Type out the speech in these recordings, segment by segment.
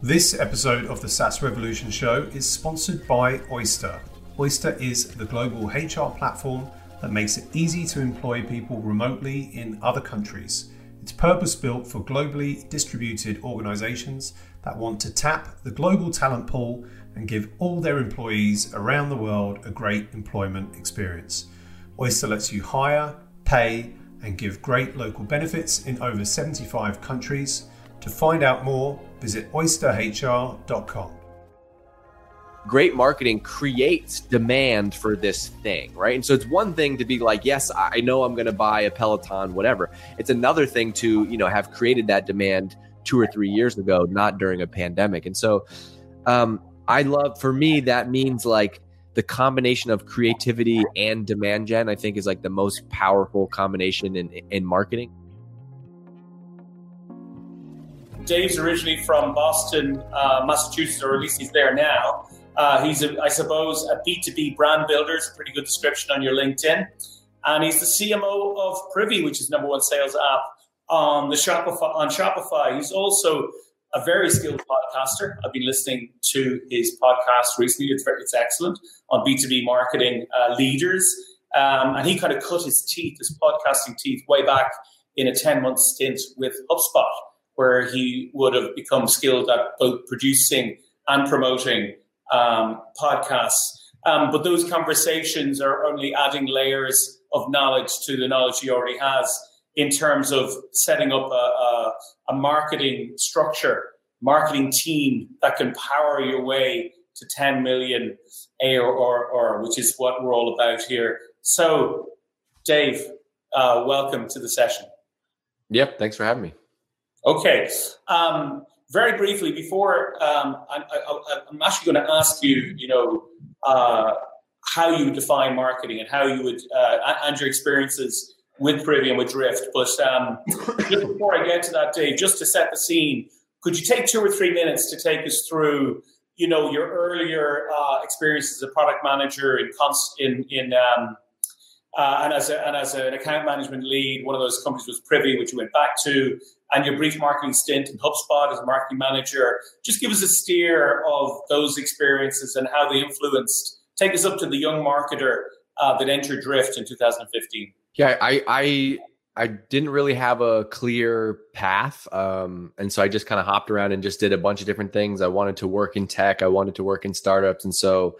This episode of the SaaS Revolution Show is sponsored by Oyster. Oyster is the global HR platform that makes it easy to employ people remotely in other countries. It's purpose built for globally distributed organizations that want to tap the global talent pool and give all their employees around the world a great employment experience. Oyster lets you hire, pay, and give great local benefits in over 75 countries. To find out more, visit oysterhr.com. Great marketing creates demand for this thing, right? And so it's one thing to be like, yes, I know I'm going to buy a Peloton, whatever. It's another thing to, you know, have created that demand two or three years ago, not during a pandemic. And so um, I love, for me, that means like the combination of creativity and demand gen, I think, is like the most powerful combination in, in marketing. Dave's originally from Boston, uh, Massachusetts, or at least he's there now. Uh, he's, a, I suppose, a B2B brand builder. It's a pretty good description on your LinkedIn. And he's the CMO of Privy, which is number one sales app on the Shopify. On Shopify, he's also a very skilled podcaster. I've been listening to his podcast recently. It's, very, it's excellent on B2B marketing uh, leaders. Um, and he kind of cut his teeth, his podcasting teeth, way back in a 10 month stint with HubSpot, where he would have become skilled at both producing and promoting um, podcasts. Um, but those conversations are only adding layers of knowledge to the knowledge he already has in terms of setting up a, a, a marketing structure, marketing team that can power your way to 10 million ARR, which is what we're all about here. So, Dave, uh, welcome to the session. Yep, thanks for having me. Okay. Um, very briefly, before um, I, am actually going to ask you, you know, uh, how you define marketing and how you would, uh, and your experiences with Privy and with Drift. But um, just before I get to that, Dave, just to set the scene, could you take two or three minutes to take us through, you know, your earlier uh, experience as a product manager in in in um, uh, and as a, and as an account management lead, one of those companies was Privy, which you went back to, and your brief marketing stint in HubSpot as a marketing manager. Just give us a steer of those experiences and how they influenced. Take us up to the young marketer uh, that entered Drift in 2015. Yeah, I I I didn't really have a clear path, um, and so I just kind of hopped around and just did a bunch of different things. I wanted to work in tech, I wanted to work in startups, and so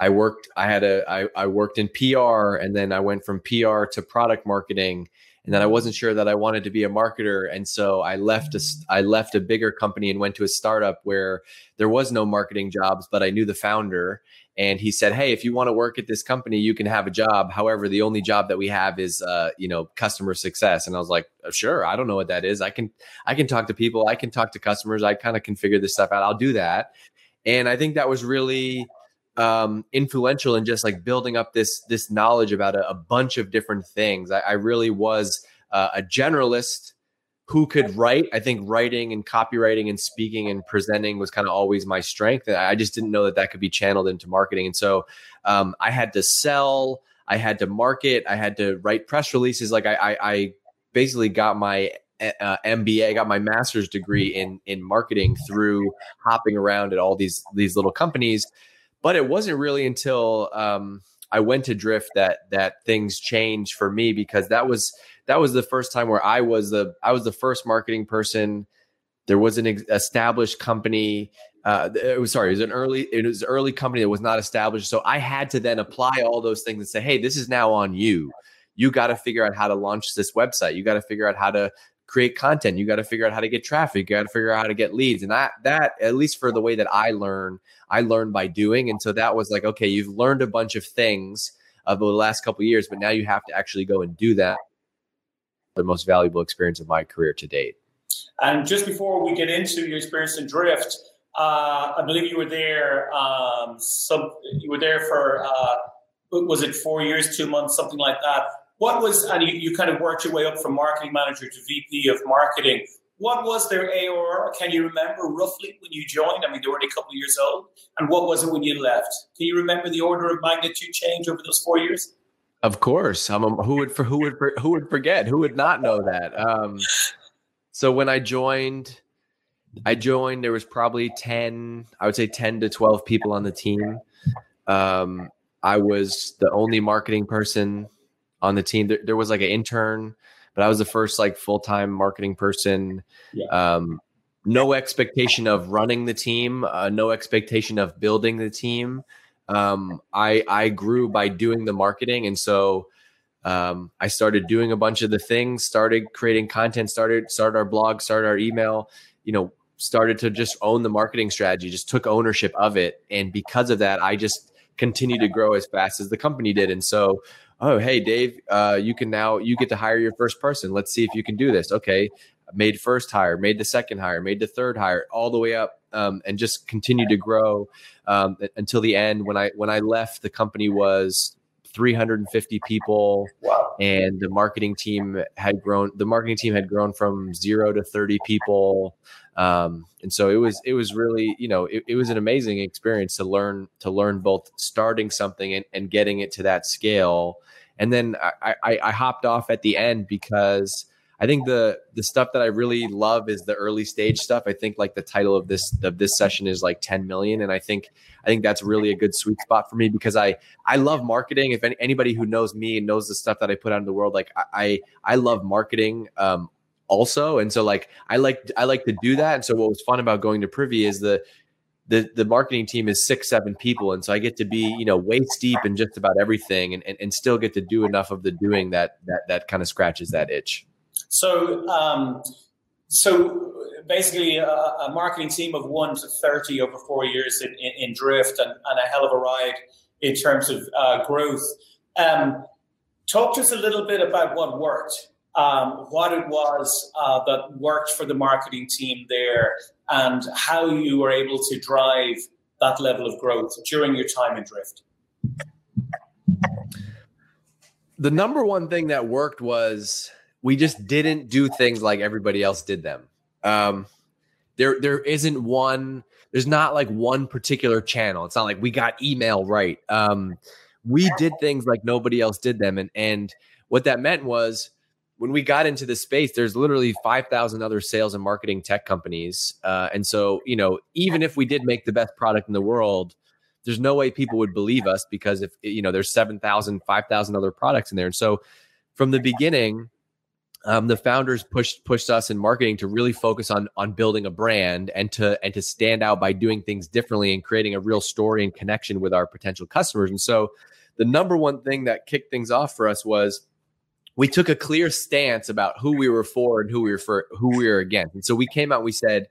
I worked. I had a I, I worked in PR, and then I went from PR to product marketing, and then I wasn't sure that I wanted to be a marketer, and so I left a I left a bigger company and went to a startup where there was no marketing jobs, but I knew the founder, and he said, "Hey, if you want to work at this company, you can have a job. However, the only job that we have is, uh, you know, customer success." And I was like, uh, "Sure, I don't know what that is. I can, I can talk to people. I can talk to customers. I kind of can figure this stuff out. I'll do that." And I think that was really um, influential in just like building up this this knowledge about a, a bunch of different things. I, I really was uh, a generalist who could write. I think writing and copywriting and speaking and presenting was kind of always my strength. I just didn't know that that could be channeled into marketing. And so um, I had to sell, I had to market, I had to write press releases. Like I, I, I basically got my uh, MBA, I got my master's degree in in marketing through hopping around at all these these little companies. But it wasn't really until um, I went to Drift that that things changed for me because that was that was the first time where I was the I was the first marketing person. There was an established company. Uh, it was sorry, it was an early it was an early company that was not established. So I had to then apply all those things and say, hey, this is now on you. You got to figure out how to launch this website. You got to figure out how to create content. You got to figure out how to get traffic. You got to figure out how to get leads. And that that at least for the way that I learn, I learn by doing. And so that was like, okay, you've learned a bunch of things over the last couple years, but now you have to actually go and do that the most valuable experience of my career to date. And just before we get into your experience in Drift, uh, I believe you were there. Um, some you were there for uh, was it four years, two months, something like that. What was and you, you kind of worked your way up from marketing manager to VP of marketing. What was their ARR? Can you remember roughly when you joined? I mean, they were only a couple of years old. And what was it when you left? Can you remember the order of magnitude change over those four years? Of course, a, who would for who would who would forget? Who would not know that? Um, so when I joined, I joined. There was probably ten. I would say ten to twelve people on the team. Um, I was the only marketing person on the team. There, there was like an intern, but I was the first like full time marketing person. Yeah. Um, no expectation of running the team, uh, no expectation of building the team. Um, I I grew by doing the marketing, and so um, I started doing a bunch of the things, started creating content, started started our blog, started our email. You know, started to just own the marketing strategy, just took ownership of it, and because of that, I just continued to grow as fast as the company did. And so oh hey dave uh, you can now you get to hire your first person. Let's see if you can do this. Okay made first hire made the second hire made the third hire all the way up um, and just continued to grow um, until the end. When i when i left the company was 350 people. Wow. and the marketing team had grown the marketing team had grown from zero to 30 people. Um, and so it was it was really you know it, it, was an amazing experience to learn to learn both starting something and, and getting it to that scale. And then I, I, I hopped off at the end because I think the the stuff that I really love is the early stage stuff. I think like the title of this of this session is like 10 million, and I think I think that's really a good sweet spot for me because I I love marketing. If any, anybody who knows me and knows the stuff that I put out in the world, like I I love marketing um, also, and so like I like I like to do that. And so what was fun about going to Privy is the the the marketing team is six seven people and so i get to be you know waist deep in just about everything and, and, and still get to do enough of the doing that that that kind of scratches that itch so um so basically a, a marketing team of 1 to 30 over four years in, in, in drift and, and, a hell of a ride in terms of uh, growth um, talk to us a little bit about what worked um, what it was uh, that worked for the marketing team there and how you were able to drive that level of growth during your time in Drift. The number one thing that worked was we just didn't do things like everybody else did them. Um, there, there isn't one. There's not like one particular channel. It's not like we got email right. Um, we did things like nobody else did them, and and what that meant was when we got into the space, there's literally 5,000 other sales and marketing tech companies. Uh, and so, you know, even if we did make the best product in the world, there's no way people would believe us because if, you know, there's 7,000, 5,000 other products in there. And so from the beginning, um, the founders pushed pushed us in marketing to really focus on on building a brand and to and to stand out by doing things differently and creating a real story and connection with our potential customers. And so the number one thing that kicked things off for us was we took a clear stance about who we were for and who we were for who we were against. And so we came out, we said,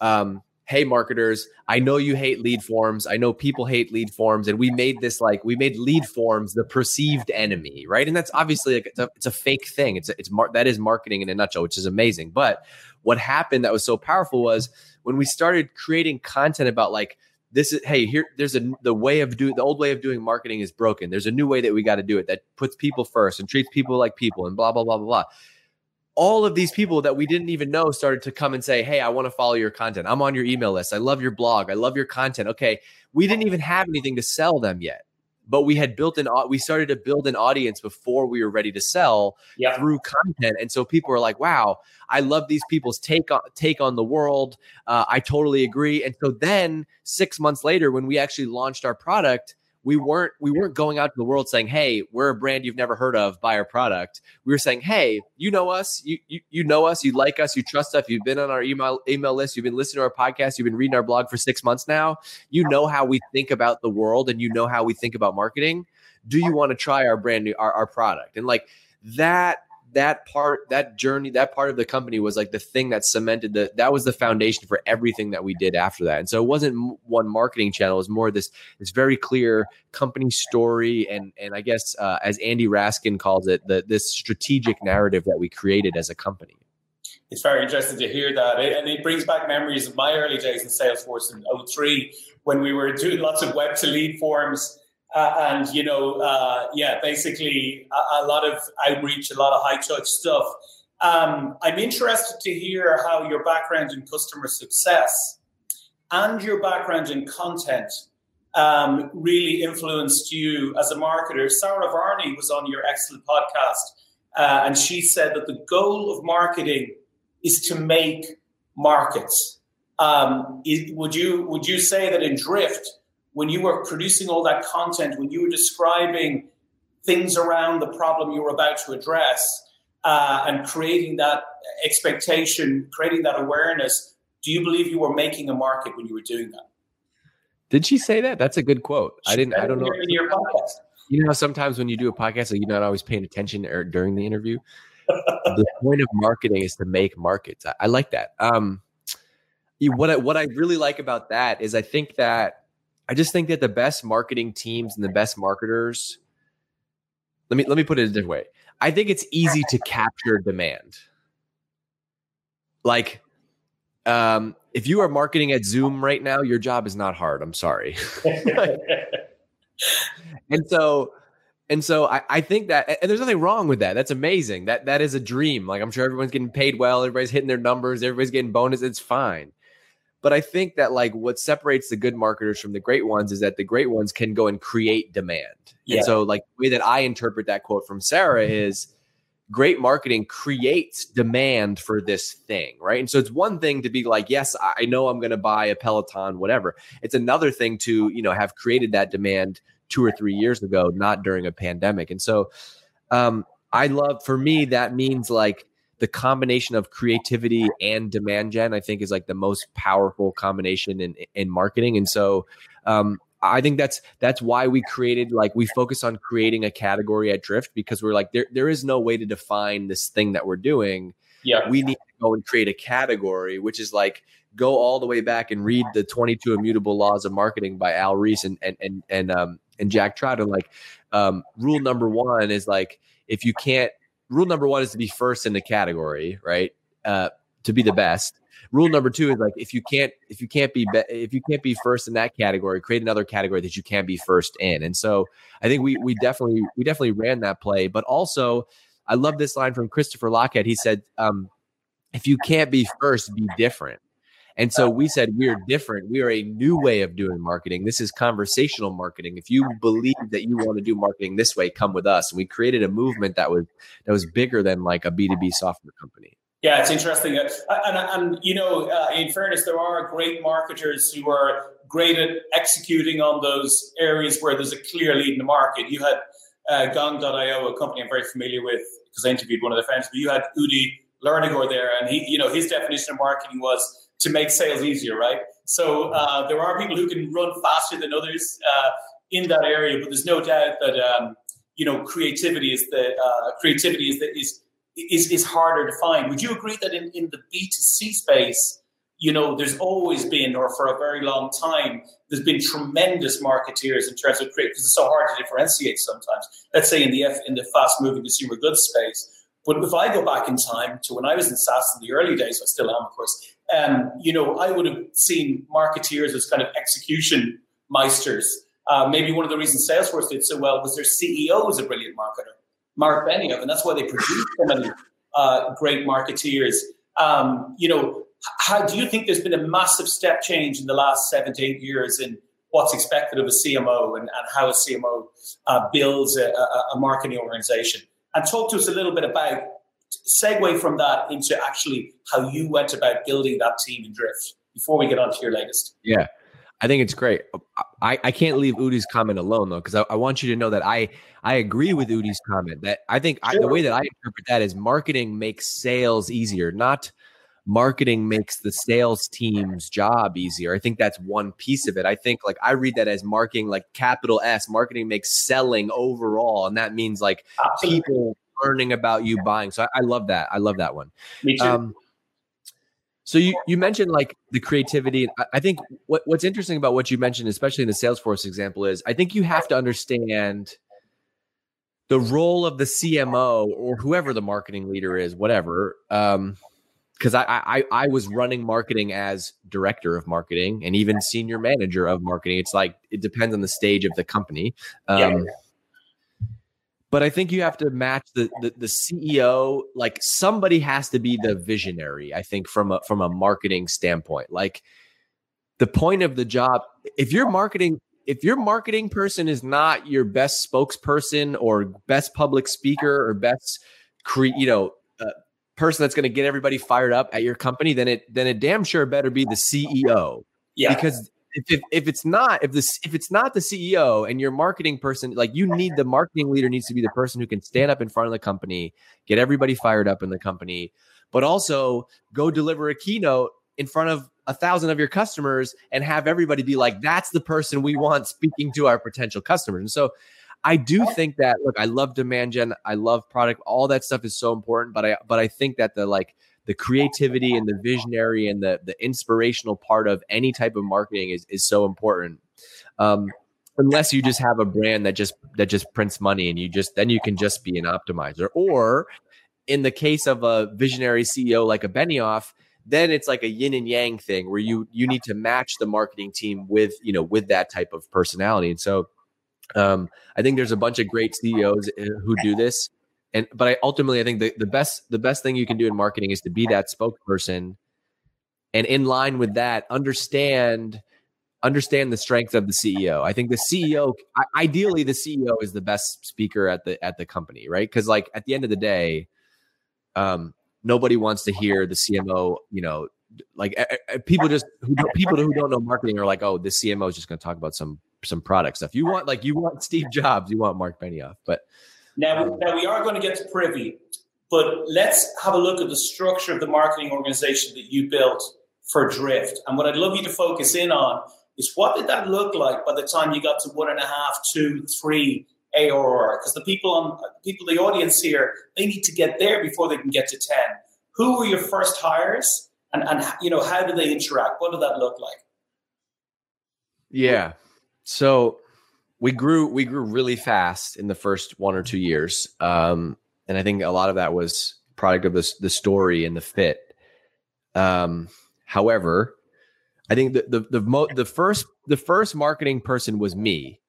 um, hey marketers, I know you hate lead forms. I know people hate lead forms. And we made this like we made lead forms the perceived enemy, right? And that's obviously like it's a, it's a fake thing. It's a, it's mar- that is marketing in a nutshell, which is amazing. But what happened that was so powerful was when we started creating content about like this is hey here there's a the way of doing the old way of doing marketing is broken there's a new way that we got to do it that puts people first and treats people like people and blah blah blah blah blah all of these people that we didn't even know started to come and say hey i want to follow your content. I'm on your email list. I love your blog. I love your content. Okay we didn't even have anything to sell them yet but we had built an we started to build an audience before we were ready to sell yep. through content and so people were like wow i love these people's take on take on the world. Uh, i totally agree. And so then six months later when we actually launched our product we weren't we weren't going out to the world saying hey we're a brand you've never heard of buy our product. We were saying hey you know us you you, you know us you like us you trust us you've been on our email email list you've been listening to our podcast you've been reading our blog for six months now. You know how we think about the world and you know how we think about marketing. Do you want to try our brand new our, our product? And like that that part, that journey, that part of the company was like the thing that cemented the that was the foundation for everything that we did after that. And so it wasn't one marketing channel; it was more this this very clear company story, and and I guess uh, as Andy Raskin calls it, the this strategic narrative that we created as a company. It's very interesting to hear that, and it brings back memories of my early days in Salesforce in 03 when we were doing lots of web to lead forms uh, and you know, uh, yeah, basically a, a, lot of outreach, a lot of high touch stuff. Um, I'm interested to hear how your background in customer success and your background in content um, really influenced you as a marketer. Sara Varni was on your excellent podcast, uh, and she said that the goal of marketing is to make markets. Um, is, would you would you say that in Drift, when you were producing all that content, when you were describing things around the problem you were about to address, uh, and creating that expectation, creating that awareness, do you believe you were making a market when you were doing that? Did she say that? That's a good quote. I didn't. I don't know. In your podcast. You know, sometimes when you do a podcast, like you're not always paying attention or during the interview. the point of marketing is to make markets. I, I like that. Um, what I, what I really like about that is I think that I just think that the best marketing teams and the best marketers. Let me let me put it a different way. I think it's easy to capture demand. Like, um, if you are marketing at Zoom right now, your job is not hard. I'm sorry. and so, and so I, I think that, and there's nothing wrong with that. That's amazing. That that is a dream. Like I'm sure everyone's getting paid well. Everybody's hitting their numbers. Everybody's getting bonus. It's fine. But I think that like what separates the good marketers from the great ones is that the great ones can go and create demand. Yeah. And so like the way that I interpret that quote from Sara is great marketing creates demand for this thing, right? And so it's one thing to be like, yes, I know I'm going to buy a Peloton, whatever. It's another thing to, you know, have created that demand two or three years ago, not during a pandemic. And so um, I love, for me, that means like the combination of creativity and demand gen, I think is like the most powerful combination in, in marketing. And so um, I think that's that's why we created like we focus on creating a category at Drift because we're like there there is no way to define this thing that we're doing. Yeah. We need to go and create a category, which is like go all the way back and read the 22 immutable laws of marketing by Al Ries and and and and um and Jack Trout. And like um rule number one is like if you can't rule number one is to be first in the category, right? Uh to be the best. Rule number two is like if you can't if you can't be, be if you can't be first in that category create another category that you can be first in. And so i think we we definitely we definitely ran that play. But also i love this line from christopher lochhead he said um, if you can't be first be different and so we said we're different. We are a new way of doing marketing. This is conversational marketing. If you believe that you want to do marketing this way, come with us. And we created a movement that was that was bigger than like a B2B software company. Yeah, it's interesting. Uh, and, and, you know, uh, in fairness, there are great marketers who are great at executing on those areas where there's a clear lead in the market. You had uh, Gong.io, a company I'm very familiar with because I interviewed one of the founders, but you had Udi Ledergor there, and he, you know, his definition of marketing was to make sales easier, right? So uh, there are people who can run faster than others uh, in that area, but there's no doubt that um, you know creativity is the uh, creativity is the, is is, is harder to find. Would you agree that in, in the B2C space, you know, there's always been, or for a very long time, there's been tremendous marketeers in terms of create because it's so hard to differentiate sometimes. Let's say in the F, in the fast moving consumer goods space. But if I go back in time to when I was in SaaS in the early days, I still am, of course, um, you know, I would have seen marketeers as kind of execution meisters. Uh, maybe one of the reasons Salesforce did so well was their CEO was a brilliant marketer. Mark Benioff, and that's why they produced so many uh, great marketeers. Um, you know, how do you think there's been a massive step change in the last seven to eight years in what's expected of a CMO and, and how a CMO uh, builds a, a, a, marketing organization? And talk to us a little bit about segue from that into actually how you went about building that team in Drift before we get on to your latest. Yeah. I think it's great. I, I can't leave Udi's comment alone though, because I, I, want you to know that I I agree with Udi's comment that I think sure. I, the way that I interpret that is marketing makes sales easier, not marketing makes the sales team's job easier. I think that's one piece of it. I think like I read that as marketing like capital S, marketing makes selling overall, and that means like Absolutely. people learning about you buying. So I, I, love that. I love that one. Me too. Um, so you, you mentioned like the creativity. I think what, what's interesting about what you mentioned, especially in the Salesforce example, is I think you have to understand the role of the CMO or whoever the marketing leader is, whatever. Um, because I, I I was running marketing as director of marketing and even senior manager of marketing. It's like it depends on the stage of the company. Um, yeah but I think you have to match the, the, the CEO. Like somebody has to be the visionary. I think from a from a marketing standpoint, like the point of the job. If your marketing if your marketing person is not your best spokesperson or best public speaker or best cre- you know uh, person that's going to get everybody fired up at your company, then it then it damn sure better be the CEO. Yeah. Because if, if, if it's not if this if it's not the CEO and your marketing person, like you need the marketing leader needs to be the person who can stand up in front of the company, get everybody fired up in the company, but also go deliver a keynote in front of a thousand of your customers and have everybody be like, that's the person we want speaking to our potential customers. And so I do think that look, I love demand gen, I love product, all that stuff is so important, but I but I think that the like the creativity and the visionary and the the inspirational part of any type of marketing is is so important. Um, unless you just have a brand that just that just prints money and you just then you can just be an optimizer. Or in the case of a visionary CEO like a Benioff, then it's like a yin and yang thing where you you need to match the marketing team with you know with that type of personality. And so um, I think there's a bunch of great CEOs eh, who do this, and but I ultimately I think the, the best the best thing you can do in marketing is to be that spokesperson, and in line with that, understand understand the strength of the CEO. I think the CEO, ideally, the CEO is the best speaker at the at the company, right? Because like at the end of the day, um, nobody wants to hear the CMO, you know, like people just who people who don't know marketing are like, oh, the CMO is just going to talk about some some product stuff. You want like you want Steve Jobs, you want Mark Benioff, but now now we are going to get to Privy, but let's have a look at the structure of the marketing organization that you built for Drift. And what I'd love you to focus in on is what did that look like by the time you got to one and a half, two, three ARR? Because the people on people, the audience here, they need to get there before they can get to ten. Who were your first hires, and and you know how did they interact? What did that look like? Yeah, so we grew we grew really fast in the first one or two years, um, and I think a lot of that was product of this the story and the fit. Um, however, I think the the the, mo- the first the first marketing person was me,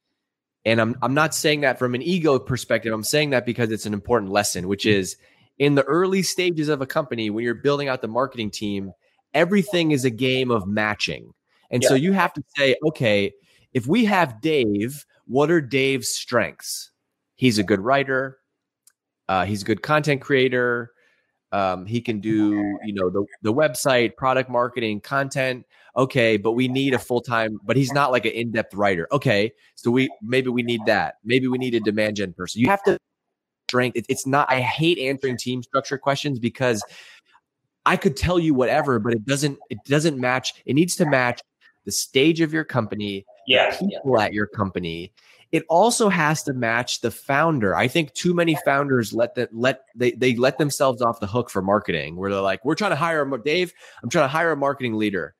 and I'm I'm not saying that from an ego perspective. I'm saying that because it's an important lesson, which is in the early stages of a company when you're building out the marketing team, everything is a game of matching. And yeah. so you have to say, okay, if we have Dave, what are Dave's strengths? He's a good writer. Uh, he's a good content creator. Um, he can do, you know, the, the website, product marketing, content. Okay, but we need a full time. But he's not like an in depth writer. Okay, so we maybe we need that. Maybe we need a demand gen person. You have to strength. It, it's not. I hate answering team structure questions because I could tell you whatever, but it doesn't. It doesn't match. It needs to match the stage of your company, yeah, people yeah. at your company. It also has to match the founder. I think too many founders let that let they they let themselves off the hook for marketing, where they're like, "We're trying to hire a Dave. I'm trying to hire a marketing leader,"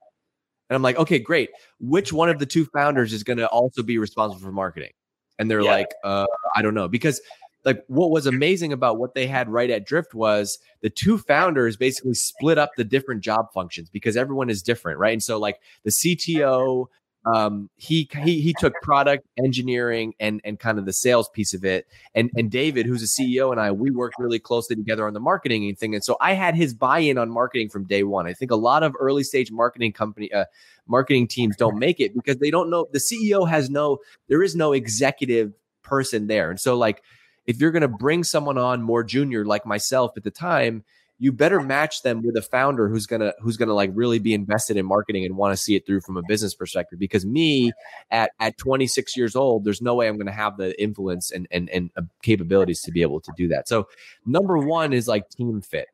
and I'm like, "Okay, great. Which one of the two founders is going to also be responsible for marketing?" And they're yeah. like, uh, "I don't know," because like what was amazing about what they had right at Drift was the two founders basically split up the different job functions because everyone is different, right? And so like the CTO, um, he he he took product engineering and and kind of the sales piece of it, and and David, who's a CEO, and I, we worked really closely together on the marketing thing, and so I had his buy-in on marketing from day one. I think a lot of early stage marketing company uh, marketing teams don't make it because they don't know the CEO has no there is no executive person there, and so like if you're going to bring someone on more junior like myself at the time you better match them with a founder who's gonna who's gonna like really be invested in marketing and want to see it through from a business perspective. Because me at at 26 years old, there's no way I'm gonna have the influence and and and uh, capabilities to be able to do that. So number one is like team fit.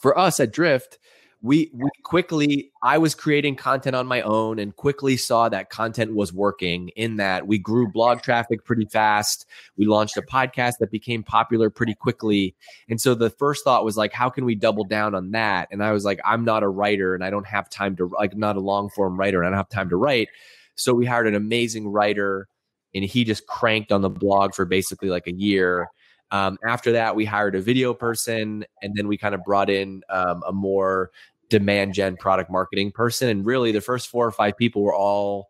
For us at Drift, we we quickly i was creating content on my own and quickly saw that content was working in that we grew blog traffic pretty fast. We launched a podcast that became popular pretty quickly. And so the first thought was like how can we double down on that? And i was like i'm not a writer and i don't have time to like not a long form writer and i don't have time to write. So we hired an amazing writer and he just cranked on the blog for basically like a year um, after that, we hired a video person, and then we kind of brought in um, a more demand gen product marketing person. And really, the first four or five people were all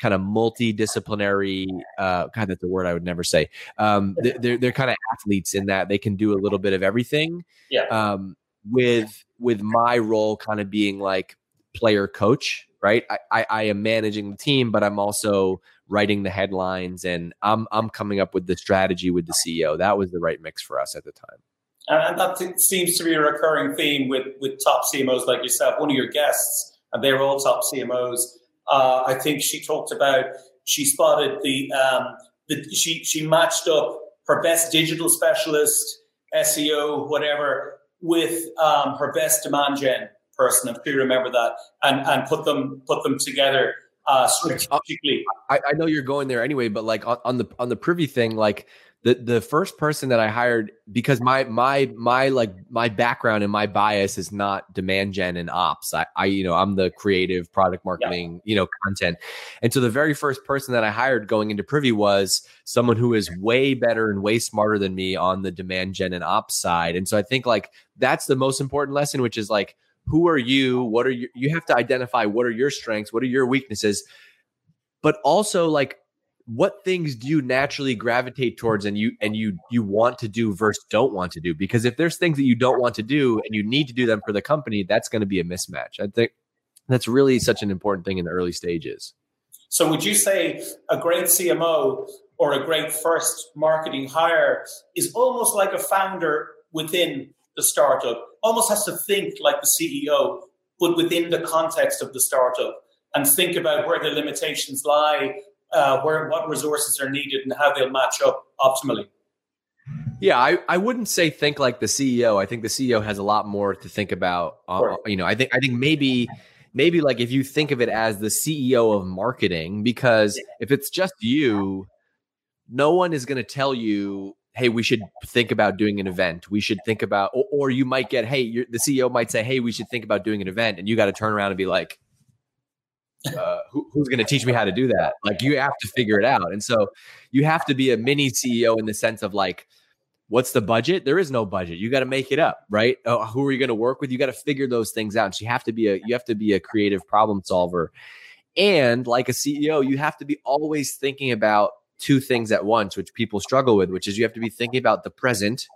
kind of multidisciplinary. Uh, God, that's a word I would never say. Um, they're they're kind of athletes in that they can do a little bit of everything. Yeah. Um, with with my role kind of being like player coach, right? I, I, I am managing the team, but I'm also writing the headlines and I'm I'm coming up with the strategy with the CEO. That was the right mix for us at the time. And that seems to be a recurring theme with, with top CMOs like yourself. One of your guests, and they're all top CMOs, uh, I think she talked about, she spotted the, um, the she, she matched up her best digital specialist, SEO, whatever, with um, her best demand gen person, if you remember that, and, and put them put them together uh, strategically. I, I know you're going there anyway, but like on, on the on the privy thing, like the the first person that I hired because my my my like my background and my bias is not demand gen and ops. I, I you know I'm the creative product marketing yeah. you know content, and so the very first person that I hired going into Privy was someone who is way better and way smarter than me on the demand gen and ops side. And so I think like that's the most important lesson, which is like who are you? What are you? You have to identify what are your strengths, what are your weaknesses, but also like what things do you naturally gravitate towards and you and you you want to do versus don't want to do because if there's things that you don't want to do and you need to do them for the company that's going to be a mismatch i think that's really such an important thing in the early stages so would you say a great cmo or a great first marketing hire is almost like a founder within the startup almost has to think like the ceo but within the context of the startup and think about where the limitations lie uh, where what resources are needed and how they'll match up optimally. Yeah, I, I wouldn't say think like the CEO. I think the CEO has a lot more to think about. Uh, You know, I think I think maybe maybe like if you think of it as the CEO of marketing, because if it's just you, no one is going to tell you, hey, we should think about doing an event. We should think about, or, or you might get, hey, the CEO might say, hey, we should think about doing an event, and you got to turn around and be like, uh, who, who's going to teach me how to do that? Like you have to figure it out. And so you have to be a mini CEO in the sense of like, what's the budget? There is no budget. You got to make it up, right? Oh, who are you going to work with? You got to figure those things out. So you have to be a you have to be a creative problem solver. And like a CEO, you have to be always thinking about two things at once, which people struggle with, which is you have to be thinking about the present.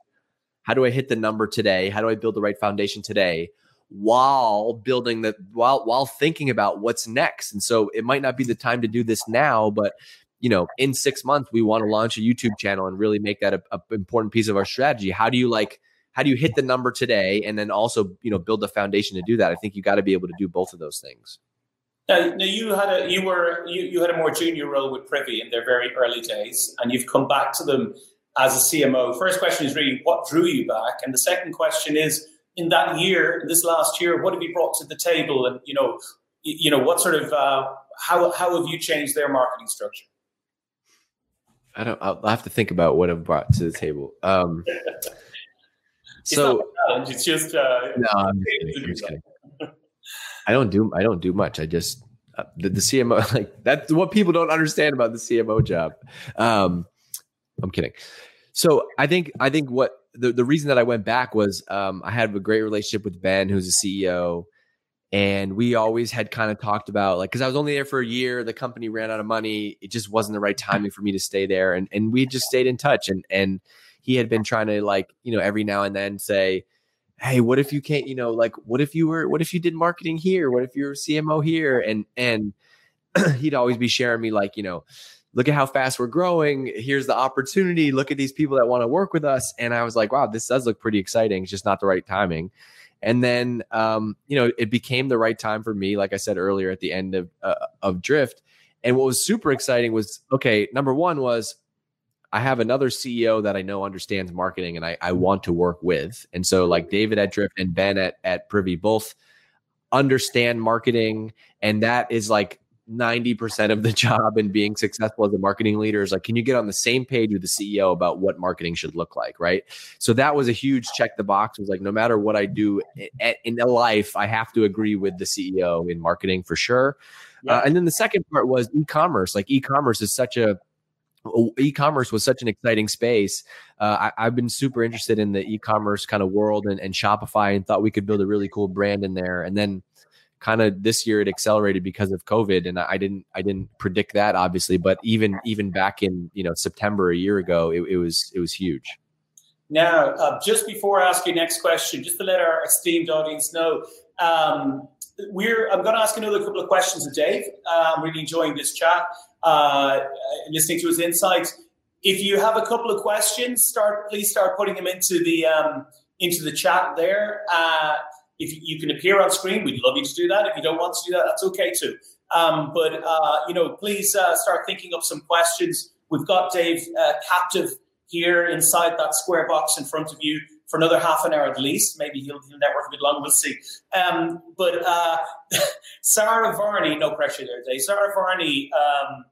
How do I hit the number today? How do I build the right foundation today? while building the while while thinking about what's next. And so it might not be the time to do this now, but you know, in six months we want to launch a YouTube channel and really make that a, a important piece of our strategy. How do you like how do you hit the number today and then also you know build the foundation to do that? I think you got to be able to do both of those things. Now, now you had a you were you, you had a more junior role with Privy in their very early days, and you've come back to them as a CMO. First question is really what drew you back, and the second question is in that year, this last year, what have you brought to the table? And you know, you know, what sort of uh, how how have you changed their marketing structure? I don't. I'll have to think about what I've brought to the table. Um, so it's, it's just uh, no. I'm kidding, I'm just kidding. I don't do. I don't do much. I just uh, the, the, CMO like that's what people don't understand about the CMO job. Um, I'm kidding. So I think I think what the, the reason that I went back was um, I had a great relationship with Ben, who's a CEO, and we always had kind of talked about like because I was only there for a year, the company ran out of money, it just wasn't the right timing for me to stay there, and and we just stayed in touch, and and he had been trying to like you know every now and then say. Hey, what if you can't, you know, like what if you were what if you did marketing here? What if you're CMO here? And and he'd always be sharing me like, you know, look at how fast we're growing. Here's the opportunity. Look at these people that want to work with us. And I was like, wow, this does look pretty exciting. It's just not the right timing. And then, um, you know, it became the right time for me, like I said earlier at the end of, uh, of Drift. And what was super exciting was okay, number one was I have another CEO that I know understands marketing and I, I want to work with. And so, like David at Drift and Ben at, at Privy both understand marketing. And that is like 90% of the job in being successful as a marketing leader is like, can you get on the same page with the CEO about what marketing should look like? Right. So that was a huge check the box. It was like, no matter what I do in life, I have to agree with the CEO in marketing for sure. Yeah. Uh, and then the second part was e-commerce. Like e-commerce is such a, e-commerce was such an exciting space. Uh, I, have been super interested in the e-commerce kind of world and, and Shopify and thought we could build a really cool brand in there. And then kind of this year it accelerated because of COVID, and I didn't I didn't predict that obviously, but even even back in you know September a year ago, it, it was it was huge. Now, uh, just before I ask you next question, just to let our esteemed audience know, um, we're I'm going to ask another couple of questions of Dave. Uh, I'm really enjoying this chat, uh, listening to his insights. if you have a couple of questions, start please start putting them into the um, into the chat there. Uh, if you can appear on screen, we'd love you to do that. If you don't want to do that, that's okay too. Um, but uh, you know, please uh, start thinking up some questions. We've got Dave uh, captive here inside that square box in front of you for another half an hour at least. Maybe he'll, he'll network a bit longer. We'll see. Um, but uh, Sara Varni, no pressure there, Dave. Sara Varni, um,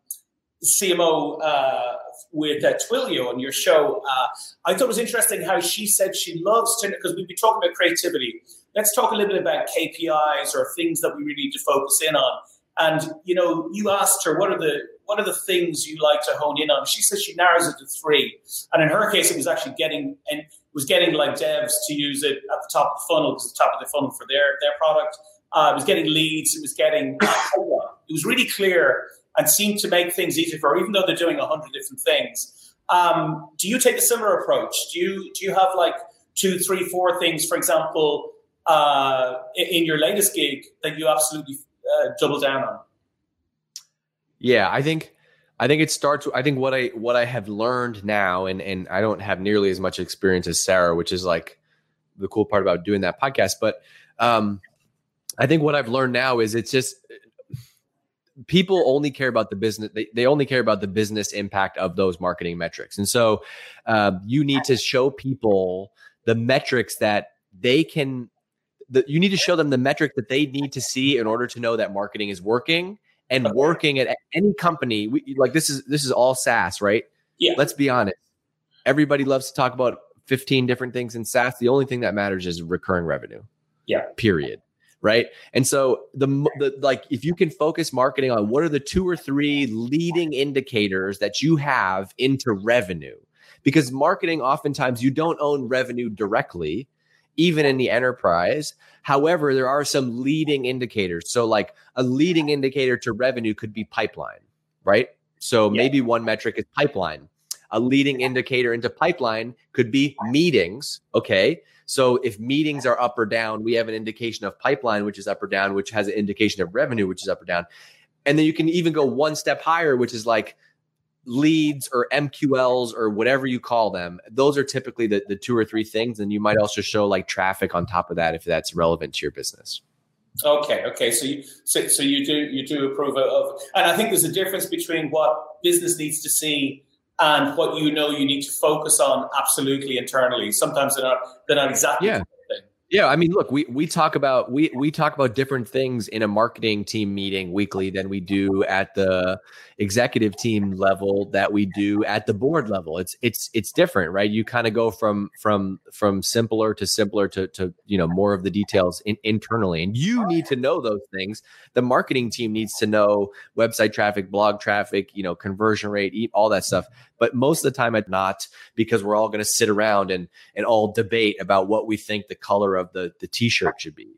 CMO uh, with uh, Twilio on your show. Uh, I thought it was interesting how she said she loves to, because we've been talking about creativity. Let's talk a little bit about KPIs or things that we really need to focus in on. And you know, you asked her what are the what are the things you like to hone in on. She says she narrows it to three, and in her case, it was actually getting and was getting like devs to use it at the top of the funnel because the top of the funnel for their their product. Uh, it was getting leads. It was getting. it was really clear and seemed to make things easier for her, even though they're doing a hundred different things. Um, do you take a similar approach? Do you do you have like two, three, four things, for example, uh, in your latest gig that you absolutely uh, double down on? Yeah, I think I think it starts. I think what I what I have learned now, and and I don't have nearly as much experience as Sara, which is like the cool part about doing that podcast. But um, I think what I've learned now is it's just people only care about the business they, they only care about the business impact of those marketing metrics and so uh, you need to show people the metrics that they can the, you need to show them the metric that they need to see in order to know that marketing is working and okay. working at any company we, like this is this is all SaaS, right? Yeah. Let's be honest. Everybody loves to talk about 15 different things in SaaS. The only thing that matters is recurring revenue. Yeah. Period. Right. And so the, the like if you can focus marketing on what are the two or three leading indicators that you have into revenue, because marketing oftentimes you don't own revenue directly even in the enterprise. However, there are some leading indicators. So, like a leading indicator to revenue could be pipeline, right? So, yeah. maybe one metric is pipeline. A leading indicator into pipeline could be meetings. Okay. So, if meetings are up or down, we have an indication of pipeline, which is up or down, which has an indication of revenue, which is up or down. And then you can even go one step higher, which is like leads or MQLs or whatever you call them, those are typically the, the two or three things. And you might also show like traffic on top of that if that's relevant to your business. Okay, okay. So you so, so you do you do approve of, and I think there's a difference between what business needs to see and what you know you need to focus on absolutely internally. Sometimes they're not they're not exactly yeah. Yeah, I mean, look, we we talk about we we talk about different things in a marketing team meeting weekly than we do at the executive team level that we do at the board level. It's it's it's different, right? You kind of go from from from simpler to simpler to to you know more of the details in, internally, and you need to know those things. The marketing team needs to know website traffic, blog traffic, you know, conversion rate, all that stuff. But most of the time, it's not because we're all going to sit around and and all debate about what we think the color of the the t-shirt should be.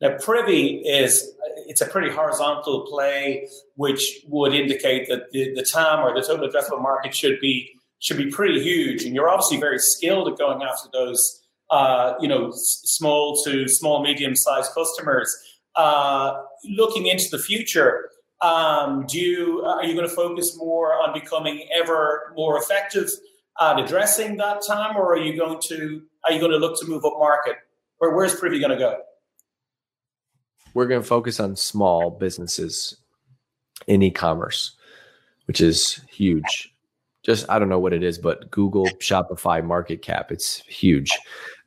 Now, Privy is it's a pretty horizontal play, which would indicate that the, the TAM or the total addressable market should be should be pretty huge. And you're obviously very skilled at going after those, uh, you know, small to small medium sized customers. Uh, looking into the future, um, do you are you going to focus more on becoming ever more effective at addressing that TAM, or are you going to are you going to look to move up market? Or where's Privy going to go? We're going to focus on small businesses in e-commerce, which is huge. Just I don't know what it is, but Google Shopify market cap, it's huge.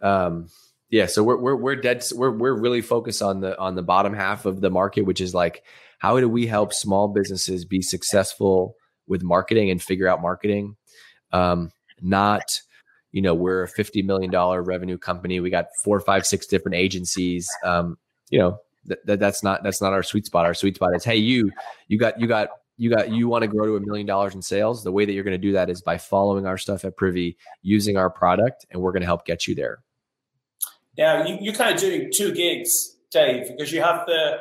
Um, yeah, so we're we're we're dead. We're we're really focused on the on the bottom half of the market, which is like how do we help small businesses be successful with marketing and figure out marketing? Um, not, you know, we're a $50 million revenue company. We got four, five, six different agencies. Um, you know, that, that's not, that's not our sweet spot. Our sweet spot is, Hey, you, you got, you got, you got, you want to grow to a million dollars in sales. The way that you're going to do that is by following our stuff at Privy, using our product, and we're going to help get you there. Yeah. You, you're kind of doing two gigs, Dave, because you have the,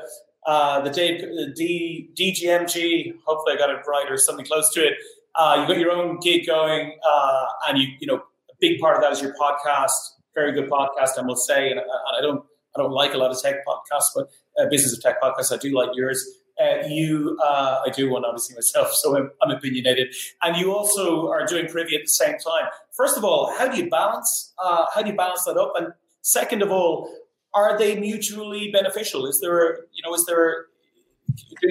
uh, the Dave, the D, DGMG, hopefully I got it right or something close to it. Uh, you've got your own gig going, uh, and you, you know, big part of that is your podcast. Very good podcast, I must say. And I, I don't, I don't like a lot of tech podcasts, but uh, business of tech podcasts, I do like yours. uh, you, uh, I do one obviously myself, so I'm, I'm, opinionated, and you also are doing Privy at the same time. First of all, how do you balance? Uh, how do you balance that up? And second of all, are they mutually beneficial? Is there, you know, is there,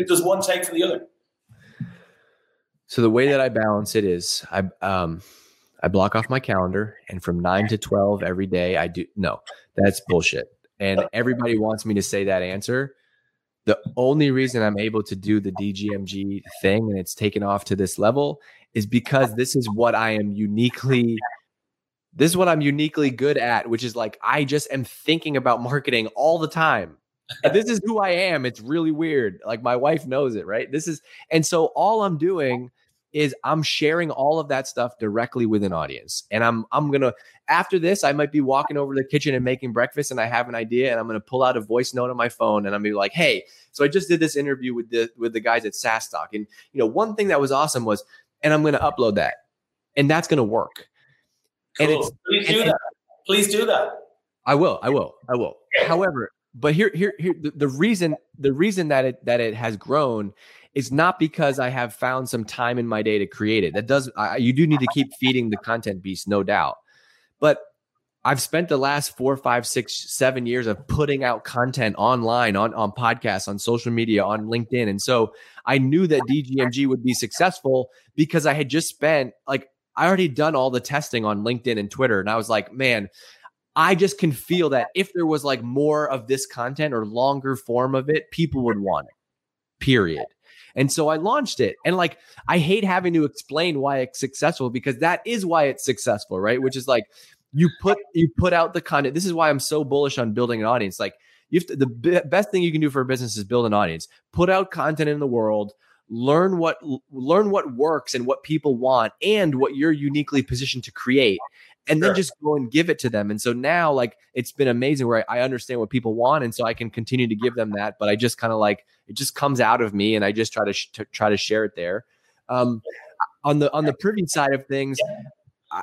does one take for the other? So the way that I balance it is I um I block off my calendar and from 9 to 12 every day I do no, that's bullshit. And everybody wants me to say that answer. The only reason I'm able to do the DGMG thing and it's taken off to this level is because this is what I am uniquely this is what I'm uniquely good at, which is like I just am thinking about marketing all the time. this is who I am. It's really weird. Like my wife knows it, right? This is and so all I'm doing is I'm sharing all of that stuff directly with an audience. And I'm I'm gonna after this, I might be walking over to the kitchen and making breakfast, and I have an idea, and I'm gonna pull out a voice note on my phone, and I'm gonna be like, "Hey, so I just did this interview with the with the guys at SaaStock, and you know, one thing that was awesome was, and I'm gonna upload that, and that's gonna work. Cool. And it's please do and, that. Please do that. I will. I will. I will. Okay. However, but here, here, here, the, the reason the reason that it that it has grown it's not because I have found some time in my day to create it. That does I, you do need to keep feeding the content beast, no doubt. But I've spent the last four, five, six, seven years of putting out content online, on on podcasts, on social media, on LinkedIn, and so I knew that DGMG would be successful because I had just spent like I already done all the testing on LinkedIn and Twitter, and I was like, man. I just can feel that if there was like more of this content or longer form of it, people would want it. Period. And so I launched it. And like, I hate having to explain why it's successful because that is why it's successful, right? Which is like, you put you put out the content. This is why I'm so bullish on building an audience. Like, you to, the b- best thing you can do for a business is build an audience. Put out content in the world. Learn what learn what works and what people want, and what you're uniquely positioned to create and then just go and give it to them. And so now, like, it's been amazing where I, I, understand what people want, and so I can continue to give them that. But I just kind of like it just comes out of me, and I just try to, sh- to try to share it there. Um, on the on the privy side of things,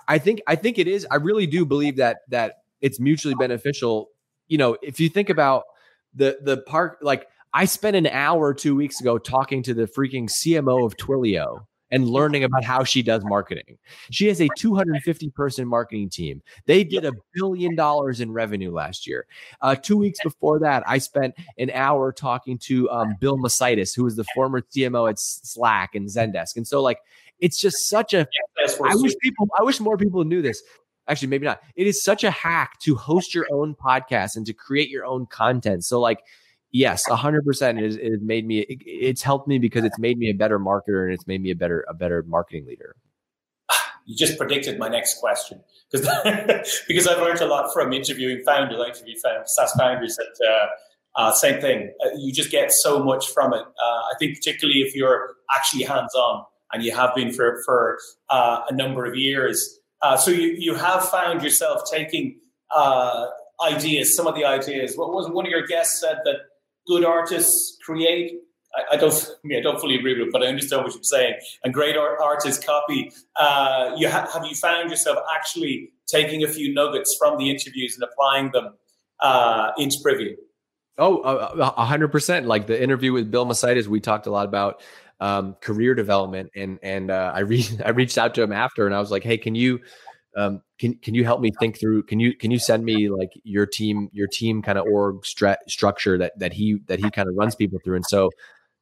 I think I think it is. I really do believe that that it's mutually beneficial. You know, if you think about the the park, like I spent an hour two weeks ago talking to the freaking CMO of Twilio and learning about how she does marketing. She has a 250 person marketing team. They did a billion dollars in revenue last year. Uh, two weeks before that, I spent an hour talking to um, Bill Macaitis, who was the former CMO at Slack and Zendesk. And so, like, it's just such a. I wish people. I wish more people knew this. Actually, maybe not. It is such a hack to host your own podcast and to create your own content. So, like yes, hundred percent. It has made me. It, it's helped me because it's made me a better marketer and it's made me a better a better marketing leader. You just predicted my next question because because I've learned a lot from interviewing founders. I interview SaaS founders that. Uh, uh, same thing. Uh, you just get so much from it. Uh, I think particularly if you're actually hands on and you have been for for uh, a number of years. Uh, so you you have found yourself taking ideas. Some of the ideas. What was one of your guests said that good artists create. I, I don't, I, mean, I don't fully agree with it, but I understand what you're saying. And great art, artists copy. Uh, you ha- have you found yourself actually taking a few nuggets from the interviews and applying them uh, into Privy? Oh, a hundred percent. Like the interview with Bill Macaitis, we talked a lot about um, career development, and and uh, I re- I reached out to him after, and I was like, hey, can you um, can can you help me think through can you can you send me like your team your team kind of org stra- structure that that he that he kind of runs people through? And so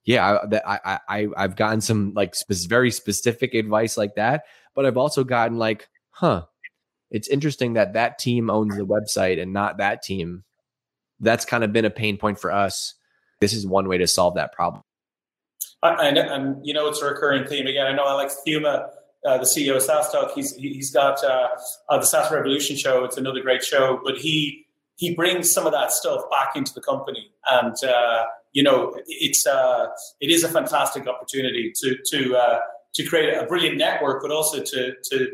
yeah I, that I, I i've gotten some like spe- very specific advice like that but i've also gotten like huh it's interesting that that team owns the website and not that team. That's kind of been a pain point for us. This is one way to solve that problem. And, and you know it's a recurring theme. Again i know alex Theuma uh, the CEO of SaaStock. He's he's got uh, uh, the SaaS Revolution show. It's another great show, but he he brings some of that stuff back into the company, and uh, you know it's uh, it is a fantastic opportunity to to uh, to create a brilliant network, but also to to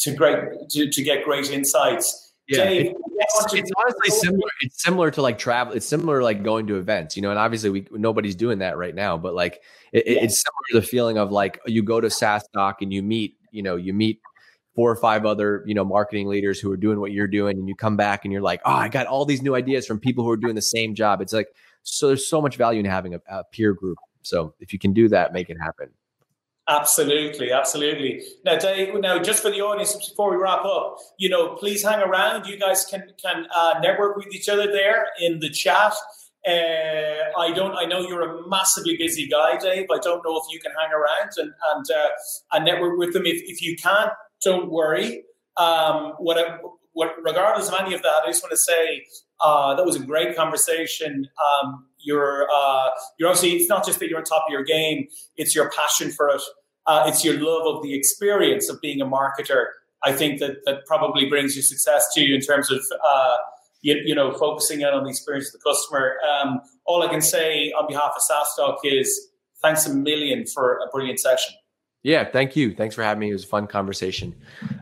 to great to, to get great insights. Yeah, Dave, it's, it's honestly similar. It's similar to like travel. It's similar like going to events, you know. And obviously, we nobody's doing that right now. But like, it, yeah. it's similar to the feeling of like you go to SaaStock and you meet, you know, you meet four or five other you know marketing leaders who are doing what you're doing, and you come back and you're like, oh, I got all these new ideas from people who are doing the same job. It's like so there's so much value in having a, a peer group So if you can do that, make it happen. Absolutely, absolutely. Now, Dave. Now, just for the audience, before we wrap up, you know, please hang around. You guys can can uh, network with each other there in the chat. Uh, I don't. I know you're a massively busy guy, Dave. I don't know if you can hang around and and uh, and network with them. If if you can't, don't worry. Um, what, I, what regardless of any of that, I just want to say uh, that was a great conversation. Um, you're uh, you're obviously it's not just that you're on top of your game; it's your passion for it. Uh, it's your love of the experience of being a marketer. I think that that probably brings you success to you in terms of uh, you, you, know focusing in on the experience of the customer. Um, all I can say on behalf of SaaStock is thanks a million for a brilliant session. Yeah, thank you. Thanks for having me. It was a fun conversation.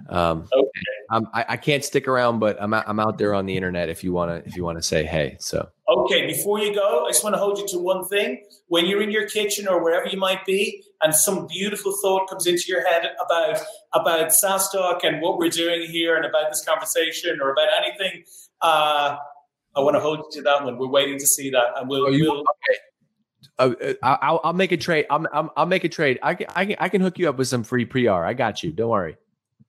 Um, okay. I, I, can't stick around, but I'm I'm out there on the internet if you want to if you want to say hey. So okay, before you go, I just want to hold you to one thing. When you're in your kitchen or wherever you might be, and some beautiful thought comes into your head about about SaaStock and what we're doing here, and about this conversation or about anything, uh, I want to hold you to that one. We're waiting to see that, and we'll. Oh, you, we'll okay. Uh, uh I'll, I'll make a trade. i will I'll make a trade. I can, I can I can hook you up with some free PR. I got you. Don't worry.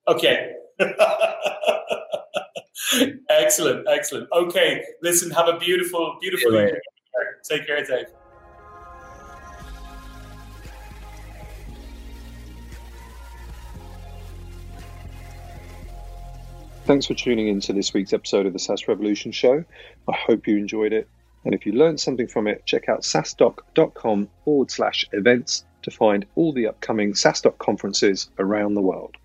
Okay. excellent, excellent. Okay, listen. Have a beautiful, beautiful evening. Take care, Dave. Thanks for tuning in to this week's episode of the SaaS Revolution Show. I hope you enjoyed it. And if you learned something from it, check out saastock.com forward slash events to find all the upcoming SaaStock conferences around the world.